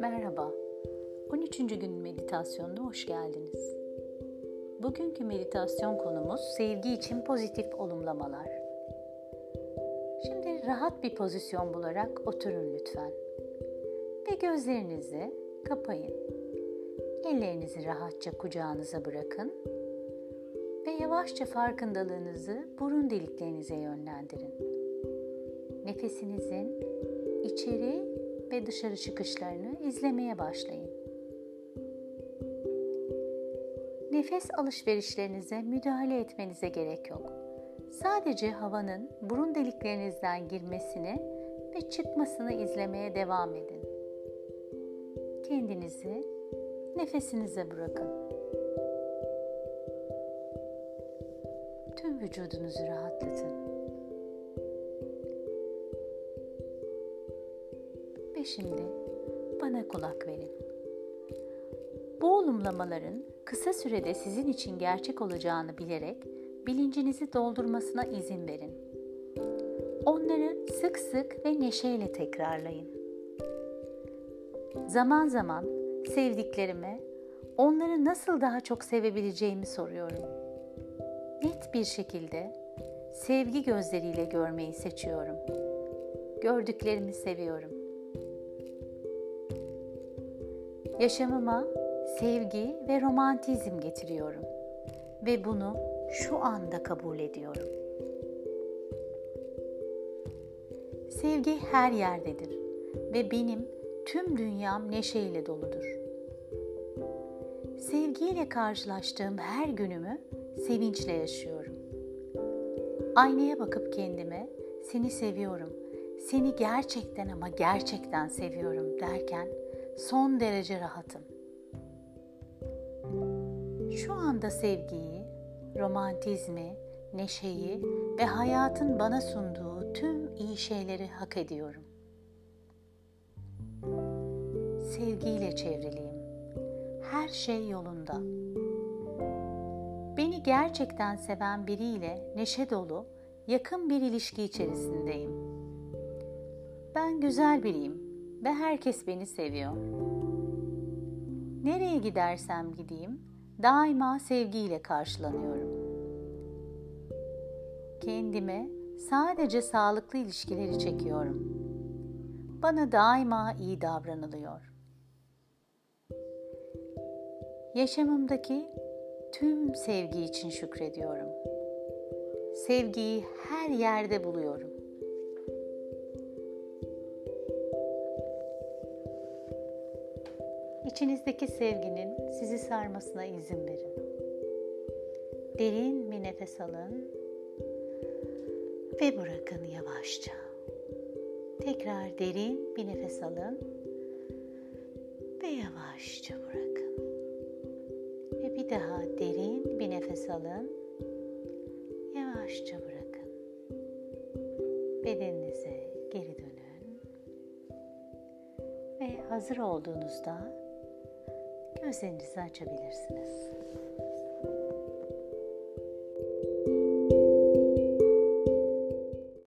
Merhaba, 13. gün meditasyonuna hoş geldiniz. Bugünkü meditasyon konumuz sevgi için pozitif olumlamalar. Şimdi rahat bir pozisyon bularak oturun lütfen. Ve gözlerinizi kapayın. Ellerinizi rahatça kucağınıza bırakın ve yavaşça farkındalığınızı burun deliklerinize yönlendirin. Nefesinizin içeri ve dışarı çıkışlarını izlemeye başlayın. Nefes alışverişlerinize müdahale etmenize gerek yok. Sadece havanın burun deliklerinizden girmesini ve çıkmasını izlemeye devam edin. Kendinizi nefesinize bırakın. Tüm vücudunuzu rahatlatın. Ve şimdi bana kulak verin. Bu olumlamaların kısa sürede sizin için gerçek olacağını bilerek bilincinizi doldurmasına izin verin. Onları sık sık ve neşeyle tekrarlayın. Zaman zaman sevdiklerime onları nasıl daha çok sevebileceğimi soruyorum. Net bir şekilde sevgi gözleriyle görmeyi seçiyorum. Gördüklerimi seviyorum. Yaşamıma sevgi ve romantizm getiriyorum ve bunu şu anda kabul ediyorum. Sevgi her yerdedir ve benim tüm dünyam neşeyle doludur. Sevgiyle karşılaştığım her günümü sevinçle yaşıyorum. Aynaya bakıp kendime seni seviyorum, seni gerçekten ama gerçekten seviyorum derken son derece rahatım. Şu anda sevgiyi, romantizmi, neşeyi ve hayatın bana sunduğu tüm iyi şeyleri hak ediyorum. Sevgiyle çevriliyim. Her şey yolunda. Beni gerçekten seven biriyle neşe dolu, yakın bir ilişki içerisindeyim. Ben güzel biriyim ve herkes beni seviyor. Nereye gidersem gideyim daima sevgiyle karşılanıyorum. Kendime sadece sağlıklı ilişkileri çekiyorum. Bana daima iyi davranılıyor. Yaşamımdaki tüm sevgi için şükrediyorum. Sevgiyi her yerde buluyorum. İçinizdeki sevginin sizi sarmasına izin verin. Derin bir nefes alın ve bırakın yavaşça. Tekrar derin bir nefes alın ve yavaşça bırakın. Ve bir daha derin nefes alın. Yavaşça bırakın. Bedeninize geri dönün. Ve hazır olduğunuzda gözlerinizi açabilirsiniz.